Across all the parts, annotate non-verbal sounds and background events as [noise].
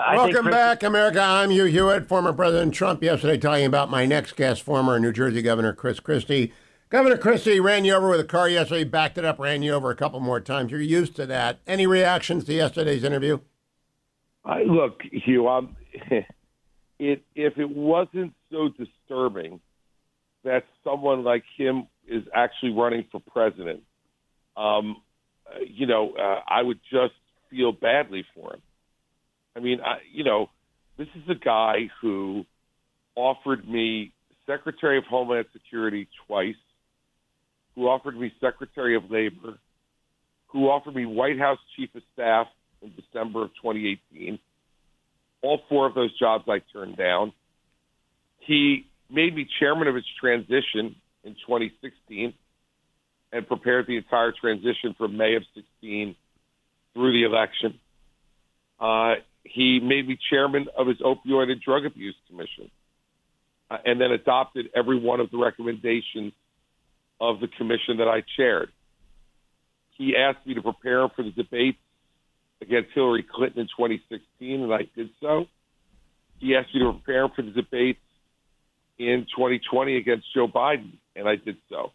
I Welcome think back, America. I'm Hugh Hewitt, former President Trump. Yesterday, talking about my next guest, former New Jersey Governor Chris Christie. Governor Christie ran you over with a car yesterday, backed it up, ran you over a couple more times. You're used to that. Any reactions to yesterday's interview? I, look, Hugh, I'm, [laughs] it, if it wasn't so disturbing that someone like him is actually running for president, um, uh, you know, uh, I would just feel badly for him. I mean, I, you know, this is a guy who offered me Secretary of Homeland Security twice, who offered me Secretary of Labor, who offered me White House Chief of Staff in December of 2018. All four of those jobs I turned down. He made me chairman of his transition in 2016 and prepared the entire transition from May of 16 through the election. Uh, he made me chairman of his opioid and drug abuse commission, uh, and then adopted every one of the recommendations of the commission that I chaired. He asked me to prepare for the debates against Hillary Clinton in 2016, and I did so. He asked me to prepare for the debates in 2020 against Joe Biden, and I did so.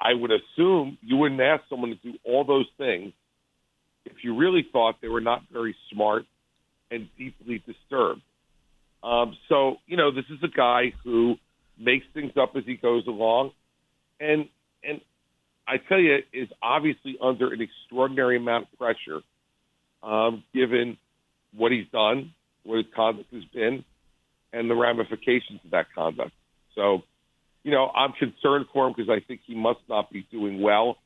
I would assume you wouldn't ask someone to do all those things if you really thought they were not very smart and deeply disturbed. Um, so, you know, this is a guy who makes things up as he goes along, and and I tell you, is obviously under an extraordinary amount of pressure, um, given what he's done, what his conduct has been, and the ramifications of that conduct. So, you know, I'm concerned for him because I think he must not be doing well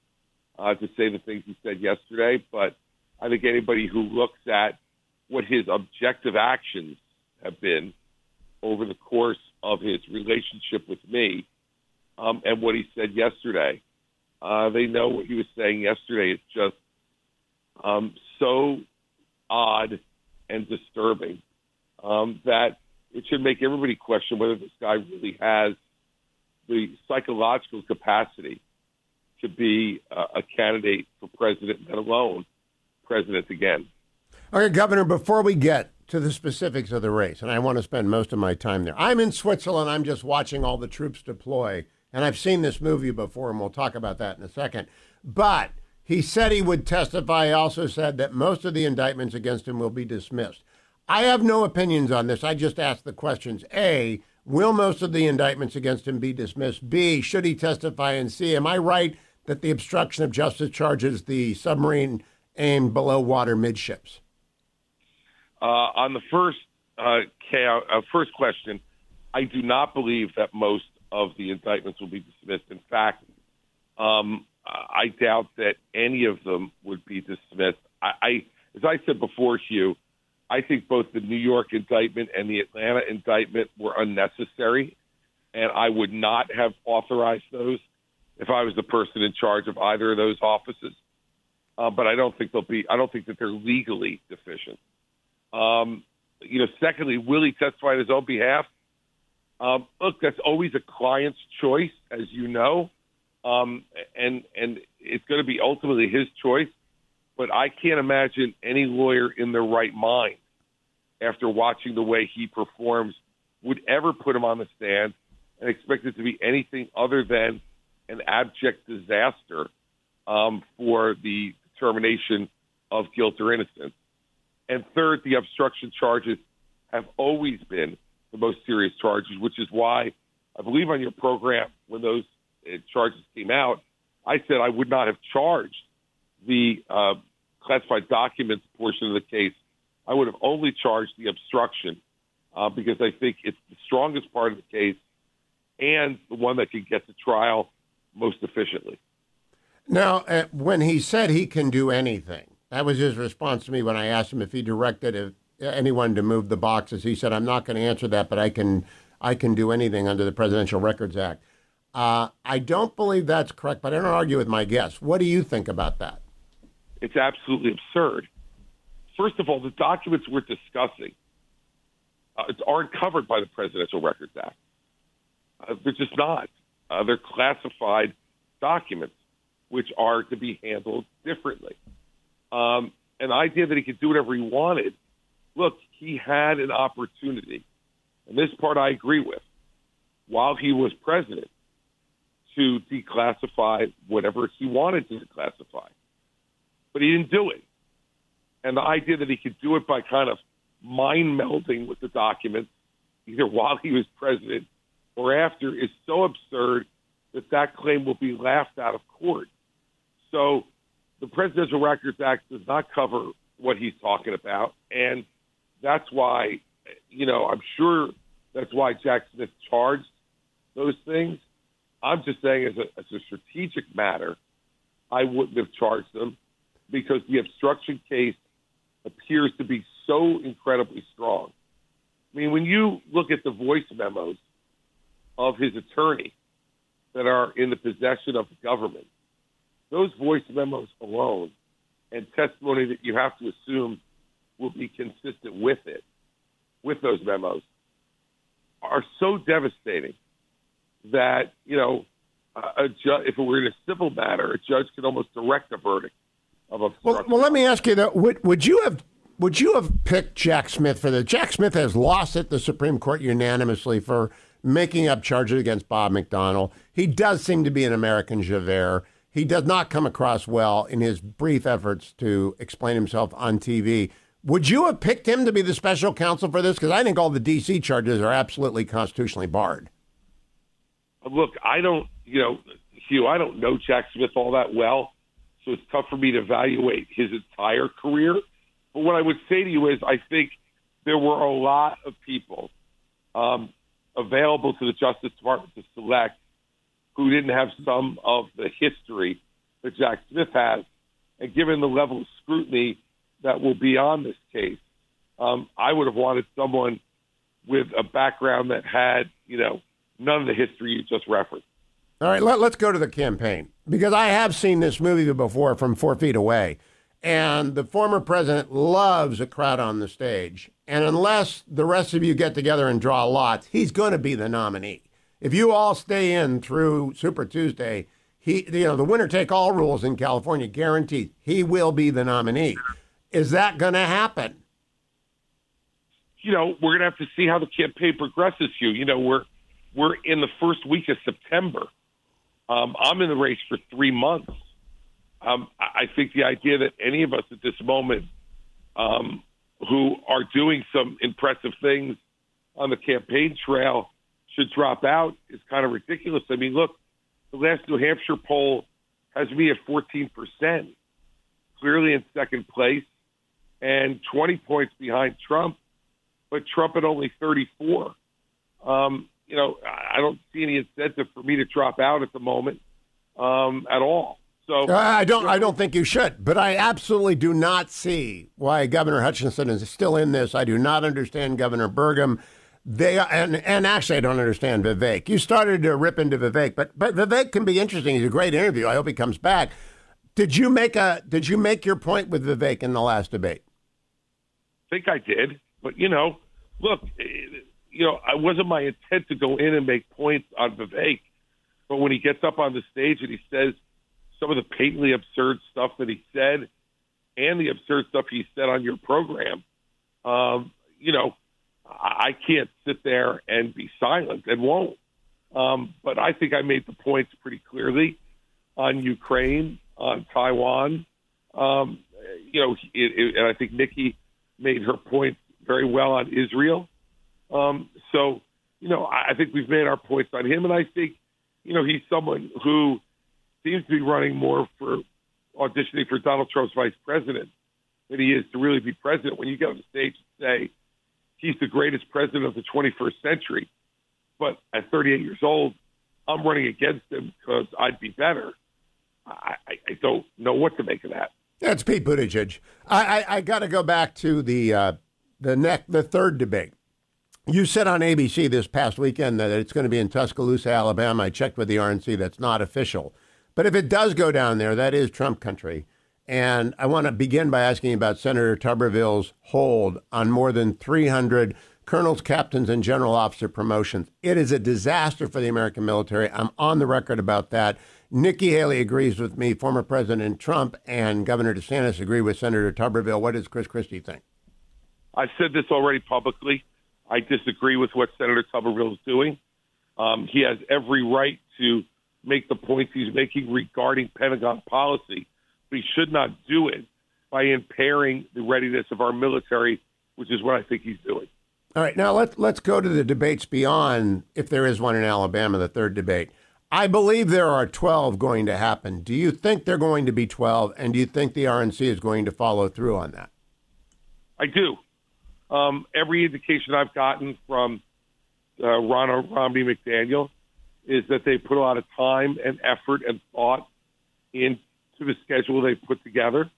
uh, to say the things he said yesterday. But I think anybody who looks at what his objective actions have been over the course of his relationship with me um, and what he said yesterday, uh, they know what he was saying yesterday It's just um, so odd and disturbing um, that it should make everybody question whether this guy really has the psychological capacity to be uh, a candidate for president, let alone president again. Okay, Governor, before we get to the specifics of the race, and I want to spend most of my time there. I'm in Switzerland. I'm just watching all the troops deploy, and I've seen this movie before, and we'll talk about that in a second. But he said he would testify. He also said that most of the indictments against him will be dismissed. I have no opinions on this. I just asked the questions. A, will most of the indictments against him be dismissed? B, should he testify? And C, am I right that the obstruction of justice charges the submarine aimed below water midships? Uh, on the first uh, uh, first question, I do not believe that most of the indictments will be dismissed. In fact, um, I doubt that any of them would be dismissed. I, I, as I said before, Hugh, I think both the New York indictment and the Atlanta indictment were unnecessary, and I would not have authorized those if I was the person in charge of either of those offices. Uh, but I don't think they'll be. I don't think that they're legally deficient. Um, you know, secondly, will he testify on his own behalf? Um, look, that's always a client's choice, as you know, um, and and it's going to be ultimately his choice. But I can't imagine any lawyer in their right mind, after watching the way he performs, would ever put him on the stand and expect it to be anything other than an abject disaster um, for the determination of guilt or innocence. And third, the obstruction charges have always been the most serious charges, which is why I believe on your program when those uh, charges came out, I said I would not have charged the uh, classified documents portion of the case. I would have only charged the obstruction uh, because I think it's the strongest part of the case and the one that can get to trial most efficiently. Now, uh, when he said he can do anything, that was his response to me when I asked him if he directed if anyone to move the boxes. He said, "I'm not going to answer that, but I can I can do anything under the Presidential Records Act." Uh, I don't believe that's correct, but I don't argue with my guess. What do you think about that? It's absolutely absurd. First of all, the documents we're discussing uh, aren't covered by the Presidential Records Act. Uh, they're just not. Uh, they're classified documents, which are to be handled differently. Um, an idea that he could do whatever he wanted look, he had an opportunity, and this part I agree with, while he was president, to declassify whatever he wanted to declassify. But he didn't do it. And the idea that he could do it by kind of mind melding with the documents, either while he was president or after, is so absurd that that claim will be laughed out of court. So the Presidential Records Act does not cover what he's talking about. And that's why, you know, I'm sure that's why Jack Smith charged those things. I'm just saying, as a, as a strategic matter, I wouldn't have charged them because the obstruction case appears to be so incredibly strong. I mean, when you look at the voice memos of his attorney that are in the possession of the government, those voice memos alone and testimony that you have to assume will be consistent with it, with those memos, are so devastating that, you know, a ju- if it were in a civil matter, a judge could almost direct a verdict of obstruction. Well, well, let me ask you that: would would you have would you have picked Jack Smith for the? Jack Smith has lost at the Supreme Court unanimously for making up charges against Bob McDonnell. He does seem to be an American Javert. He does not come across well in his brief efforts to explain himself on TV. Would you have picked him to be the special counsel for this? Because I think all the D.C. charges are absolutely constitutionally barred. Look, I don't, you know, Hugh, I don't know Jack Smith all that well, so it's tough for me to evaluate his entire career. But what I would say to you is, I think there were a lot of people um, available to the Justice Department to select who didn't have some of the history that Jack Smith has. And given the level of scrutiny that will be on this case, um, I would have wanted someone with a background that had, you know, none of the history you just referenced. All right, let, us go to the campaign because I have seen this movie before from four feet away. And the former president loves a crowd on the stage. And unless the rest of you get together and draw lots, he's going to be the nominee. If you all stay in through Super Tuesday, he, you know, the winner take all rules in California guaranteed he will be the nominee. Is that going to happen? You know, we're going to have to see how the campaign progresses. Hugh, you know, we're we're in the first week of September. Um, I'm in the race for three months. Um, I think the idea that any of us at this moment um, who are doing some impressive things on the campaign trail should drop out is kind of ridiculous. I mean, look, the last New Hampshire poll has me at 14%, clearly in second place, and 20 points behind Trump, but Trump at only 34. Um, you know, I don't see any incentive for me to drop out at the moment um, at all. So I don't. I don't think you should. But I absolutely do not see why Governor Hutchinson is still in this. I do not understand Governor Burgum. They and and actually, I don't understand Vivek. You started to rip into Vivek, but but Vivek can be interesting. He's a great interview. I hope he comes back. Did you make a Did you make your point with Vivek in the last debate? I think I did, but you know, look, you know, I wasn't my intent to go in and make points on Vivek, but when he gets up on the stage and he says some of the patently absurd stuff that he said, and the absurd stuff he said on your program, um, you know I can't sit there and be silent and won't. Um, but I think I made the points pretty clearly on Ukraine, on Taiwan. Um, you know, it, it, and I think Nikki made her point very well on Israel. Um, so, you know, I, I think we've made our points on him, and I think, you know, he's someone who seems to be running more for auditioning for Donald Trump's vice president than he is to really be president. When you get on the stage and say, he's the greatest president of the 21st century. But at 38 years old, I'm running against him because I'd be better. I, I, don't know what to make of that. That's Pete Buttigieg. I, I, I got to go back to the uh, the neck the third debate. You said on ABC this past weekend that it's going to be in Tuscaloosa, Alabama. I checked with the RNC; that's not official. But if it does go down there, that is Trump country. And I want to begin by asking about Senator Tuberville's hold on more than 300 colonels, captains, and general officer promotions. It is a disaster for the American military. I'm on the record about that. Nikki Haley agrees with me. Former President Trump and Governor DeSantis agree with Senator Tuberville. What does Chris Christie think? I've said this already publicly. I disagree with what Senator Tuberville is doing. Um, he has every right to make the points he's making regarding Pentagon policy, but he should not do it by impairing the readiness of our military, which is what I think he's doing. All right, now let's let's go to the debates beyond, if there is one in Alabama, the third debate. I believe there are 12 going to happen. Do you think they're going to be 12, and do you think the RNC is going to follow through on that? I do. Um, every indication I've gotten from uh, Ronna Romney McDaniel is that they put a lot of time and effort and thought into the schedule they put together,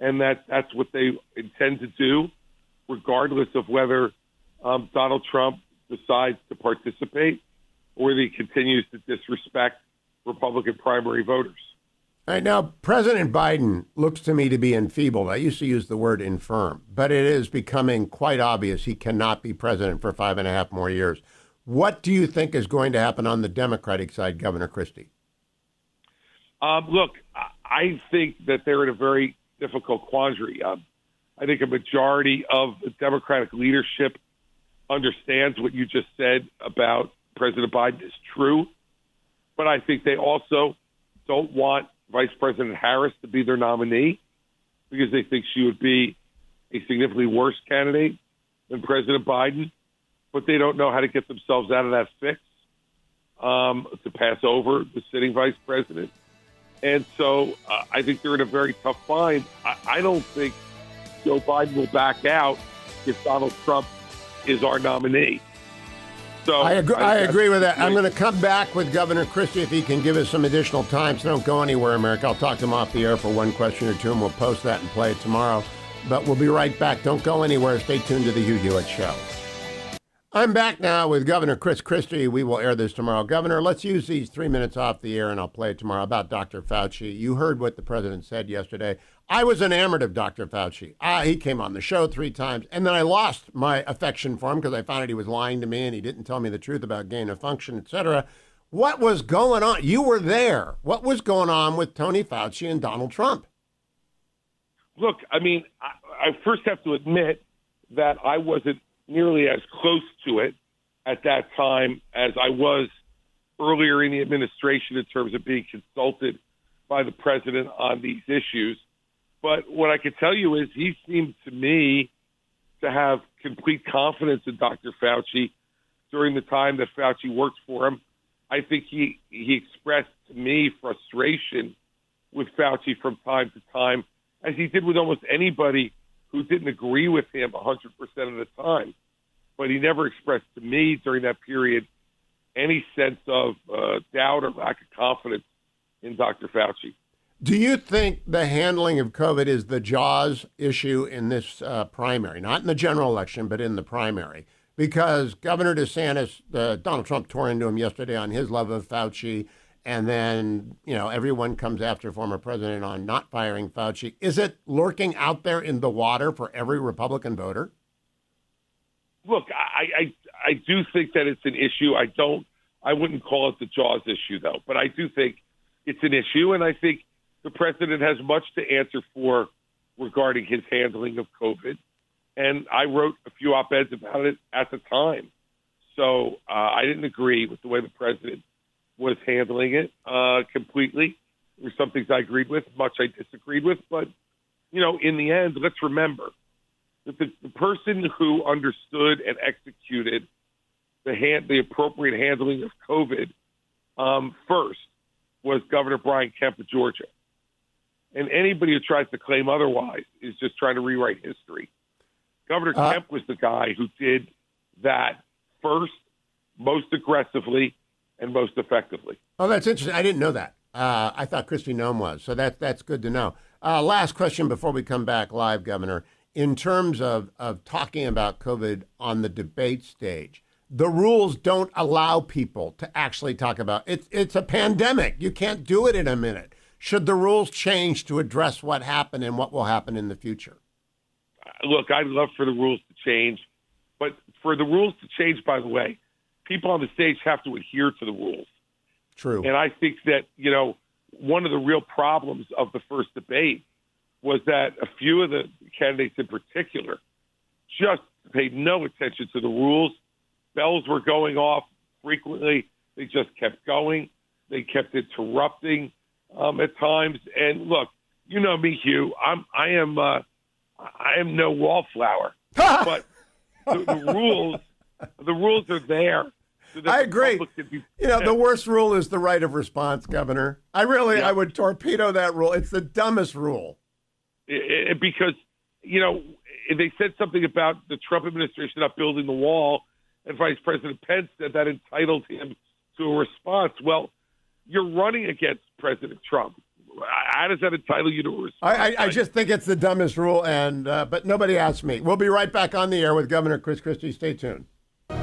and that that's what they intend to do, regardless of whether um, Donald Trump decides to participate or he continues to disrespect Republican primary voters. All right, now, President Biden looks to me to be enfeebled. I used to use the word infirm, but it is becoming quite obvious he cannot be president for five and a half more years. What do you think is going to happen on the Democratic side, Governor Christie? Um, look, I think that they're in a very difficult quandary. Um, I think a majority of the Democratic leadership understands what you just said about President Biden is true, but I think they also don't want Vice President Harris to be their nominee because they think she would be a significantly worse candidate than President Biden, but they don't know how to get themselves out of that fix um, to pass over the sitting vice president. And so uh, I think they're in a very tough bind. I, I don't think Joe Biden will back out if Donald Trump is our nominee. So I agree, I, I agree with that. I'm going to come back with Governor Christie if he can give us some additional time. So don't go anywhere, America. I'll talk to him off the air for one question or two, and we'll post that and play it tomorrow. But we'll be right back. Don't go anywhere. Stay tuned to the Hugh Hewitt Show. I'm back now with Governor Chris Christie. We will air this tomorrow. Governor, let's use these three minutes off the air and I'll play it tomorrow about Dr. Fauci. You heard what the president said yesterday. I was enamored of Dr. Fauci. Ah, he came on the show three times, and then I lost my affection for him because I found out he was lying to me and he didn't tell me the truth about gain of function, etc. What was going on? You were there. What was going on with Tony Fauci and Donald Trump? Look, I mean, I, I first have to admit that I wasn't nearly as close to it at that time as I was earlier in the administration in terms of being consulted by the president on these issues. But what I can tell you is he seemed to me to have complete confidence in Dr. Fauci during the time that Fauci worked for him. I think he he expressed to me frustration with Fauci from time to time, as he did with almost anybody who didn't agree with him 100% of the time. But he never expressed to me during that period any sense of uh, doubt or lack of confidence in Dr. Fauci. Do you think the handling of COVID is the Jaws issue in this uh, primary, not in the general election, but in the primary? Because Governor DeSantis, uh, Donald Trump tore into him yesterday on his love of Fauci, and then you know everyone comes after former president on not firing Fauci. Is it lurking out there in the water for every Republican voter? Look, I, I I do think that it's an issue. I don't. I wouldn't call it the Jaws issue though, but I do think it's an issue, and I think the president has much to answer for regarding his handling of COVID. And I wrote a few op eds about it at the time. So uh, I didn't agree with the way the president was handling it uh, completely. There were some things I agreed with, much I disagreed with. But, you know, in the end, let's remember that the, the person who understood and executed the, hand, the appropriate handling of COVID um, first was Governor Brian Kemp of Georgia. And anybody who tries to claim otherwise is just trying to rewrite history. Governor uh, Kemp was the guy who did that first, most aggressively, and most effectively. Oh, that's interesting. I didn't know that. Uh, I thought Kristi Noem was. So that, that's good to know. Uh, last question before we come back live, Governor. In terms of, of talking about COVID on the debate stage, the rules don't allow people to actually talk about it. It's a pandemic. You can't do it in a minute. Should the rules change to address what happened and what will happen in the future? Look, I'd love for the rules to change, but for the rules to change, by the way, people on the stage have to adhere to the rules. True. And I think that, you know, one of the real problems of the first debate was that a few of the candidates in particular just paid no attention to the rules. Bells were going off frequently. They just kept going. They kept interrupting um, at times. And look, you know me, Hugh. I'm I am uh, I am no wallflower, [laughs] but the, the rules the rules are there. I agree. Be, you know, the worst rule is the right of response, Governor. I really, yeah. I would torpedo that rule. It's the dumbest rule. It, it, because, you know, they said something about the Trump administration not building the wall, and Vice President Pence said that entitled him to a response. Well, you're running against President Trump. How does that entitle you to a response? I, I, I just think it's the dumbest rule, and uh, but nobody asked me. We'll be right back on the air with Governor Chris Christie. Stay tuned.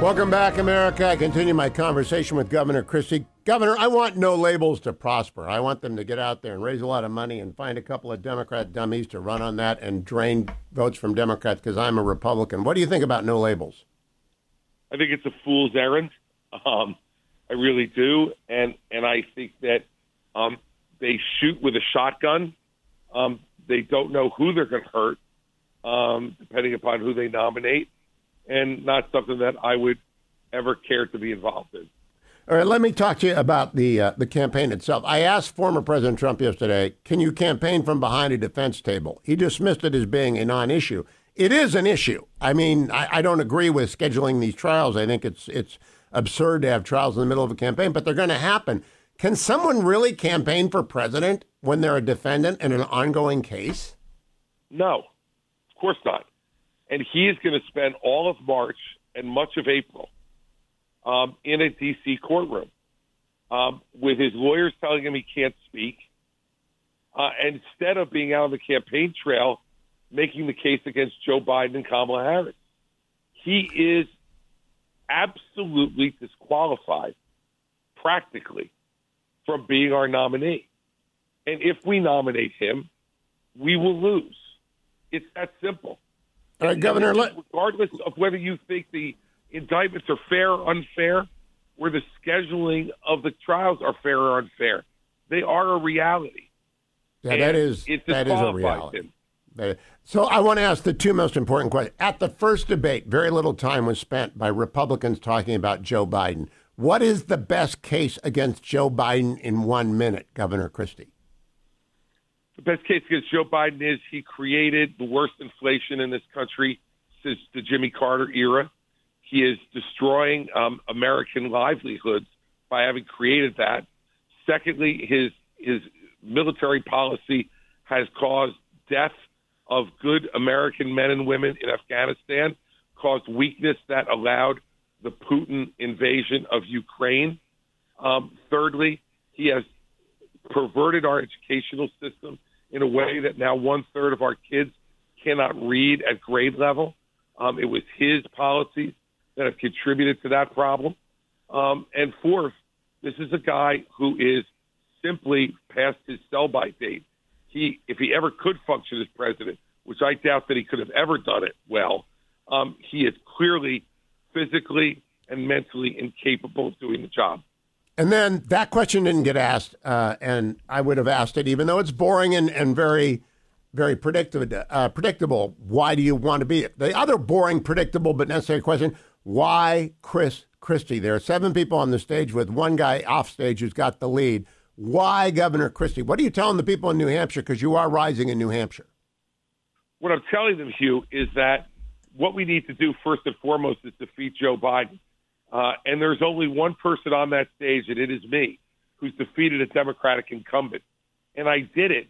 Welcome back, America. I continue my conversation with Governor Christie. Governor, I want no labels to prosper. I want them to get out there and raise a lot of money and find a couple of Democrat dummies to run on that and drain votes from Democrats because I'm a Republican. What do you think about no labels? I think it's a fool's errand. Um, I really do, and and I think that um, they shoot with a shotgun. Um, they don't know who they're going to hurt, um, depending upon who they nominate and not something that I would ever care to be involved in. All right, let me talk to you about the uh, the campaign itself. I asked former President Trump yesterday, "Can you campaign from behind a defense table?" He dismissed it as being a non-issue. It is an issue. I mean, I, I don't agree with scheduling these trials. I think it's it's absurd to have trials in the middle of a campaign, but they're going to happen. Can someone really campaign for president when they're a defendant in an ongoing case? No, of course not and he is going to spend all of March and much of April um, in a D.C. courtroom um, with his lawyers telling him he can't speak. Uh, instead of being out on the campaign trail, making the case against Joe Biden and Kamala Harris, he is absolutely disqualified, practically, from being our nominee. And if we nominate him, we will lose. It's that simple. All right, Governor. regardless of whether you think the indictments are fair or unfair, or the scheduling of the trials are fair or unfair, they are a reality. Yeah, and that is that is a reality. So I want to ask the two most important questions. At the first debate, very little time was spent by Republicans talking about Joe Biden. What is the best case against Joe Biden in one minute, Governor Christie? The best case against Joe Biden is he created the worst inflation in this country since the Jimmy Carter era. He is destroying um, American livelihoods by having created that. Secondly, his his military policy has caused death of good American men and women in Afghanistan, caused weakness that allowed the Putin invasion of Ukraine. Um, thirdly, he has perverted our educational system in a way that now one third of our kids cannot read at grade level. Um, it was his policies that have contributed to that problem. Um, and fourth, this is a guy who is simply past his sell by date. He, if he ever could function as president, which I doubt that he could have ever done it well, um, he is clearly physically and mentally incapable of doing the job. And then that question didn't get asked, uh, and I would have asked it, even though it's boring and, and very, very predictable. Uh, predictable. Why do you want to be it? The other boring, predictable, but necessary question: Why Chris Christie? There are seven people on the stage with one guy off stage who's got the lead. Why Governor Christie? What are you telling the people in New Hampshire? Because you are rising in New Hampshire. What I'm telling them, Hugh, is that what we need to do first and foremost is defeat Joe Biden. Uh, and there's only one person on that stage, and it is me, who's defeated a Democratic incumbent. And I did it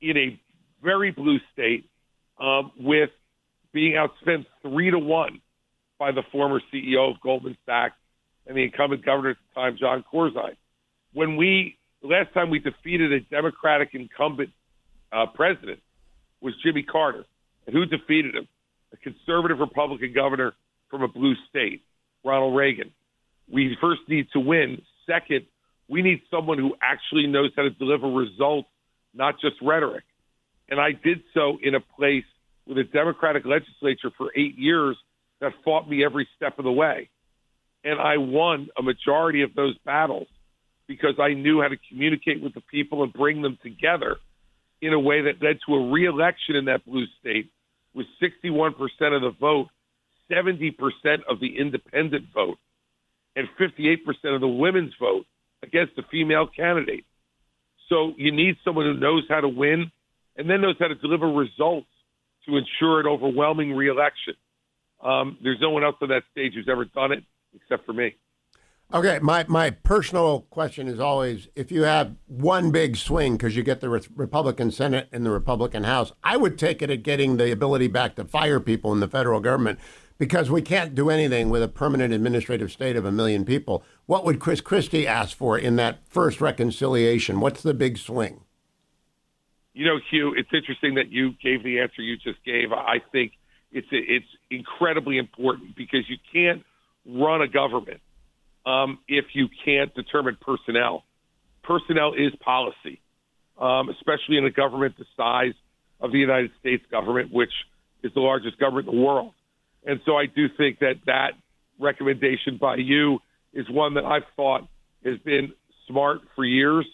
in a very blue state um, with being outspent three to one by the former CEO of Goldman Sachs and the incumbent governor at the time, Jon Corzine. When we last time we defeated a Democratic incumbent uh, president was Jimmy Carter, and who defeated him? A conservative Republican governor from a blue state. Ronald Reagan. We first need to win. Second, we need someone who actually knows how to deliver results, not just rhetoric. And I did so in a place with a Democratic legislature for eight years that fought me every step of the way. And I won a majority of those battles because I knew how to communicate with the people and bring them together in a way that led to a reelection in that blue state with 61% of the vote, 70% of the independent vote, and 58% of the women's vote against a female candidate. So you need someone who knows how to win and then knows how to deliver results to ensure an overwhelming reelection. Um, there's no one else on that stage who's ever done it except for me. Okay, my, my personal question is always if you have one big swing because you get the re- Republican Senate and the Republican House, I would take it at getting the ability back to fire people in the federal government because we can't do anything with a permanent administrative state of a million people. What would Chris Christie ask for in that first reconciliation? What's the big swing? You know, Hugh, it's interesting that you gave the answer you just gave. I think it's it's incredibly important because you can't run a government um, if you can't determine personnel. Personnel is policy, um, especially in a government the size of the United States government, which is the largest government in the world. And so I do think that that recommendation by you is one that I've thought has been smart for years,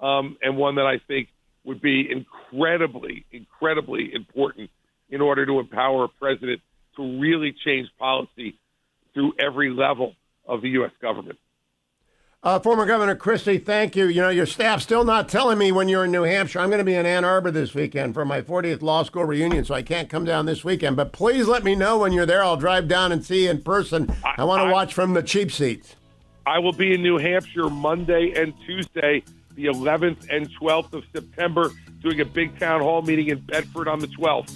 um, and one that I think would be incredibly, incredibly important in order to empower a president to really change policy through every level of the U.S. government. Uh, former Governor Christie, thank you. You know, your staff's still not telling me when you're in New Hampshire. I'm going to be in Ann Arbor this weekend for my 40th law school reunion, so I can't come down this weekend. But please let me know when you're there. I'll drive down and see you in person. I, I want to watch from the cheap seats. I will be in New Hampshire Monday and Tuesday, the 11th and 12th of September, doing a big town hall meeting in Bedford on the 12th.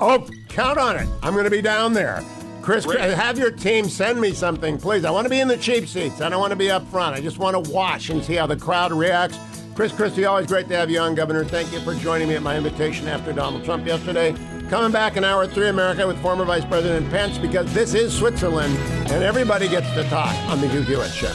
Oh, count on it. I'm going to be down there. Chris, have your team send me something, please. I want to be in the cheap seats. I don't want to be up front. I just want to watch and see how the crowd reacts. Chris Christie, always great to have you on, Governor. Thank you for joining me at my invitation after Donald Trump yesterday. Coming back in hour three, America, with former Vice President Pence, because this is Switzerland, and everybody gets to talk on the Hugh Hewitt Show.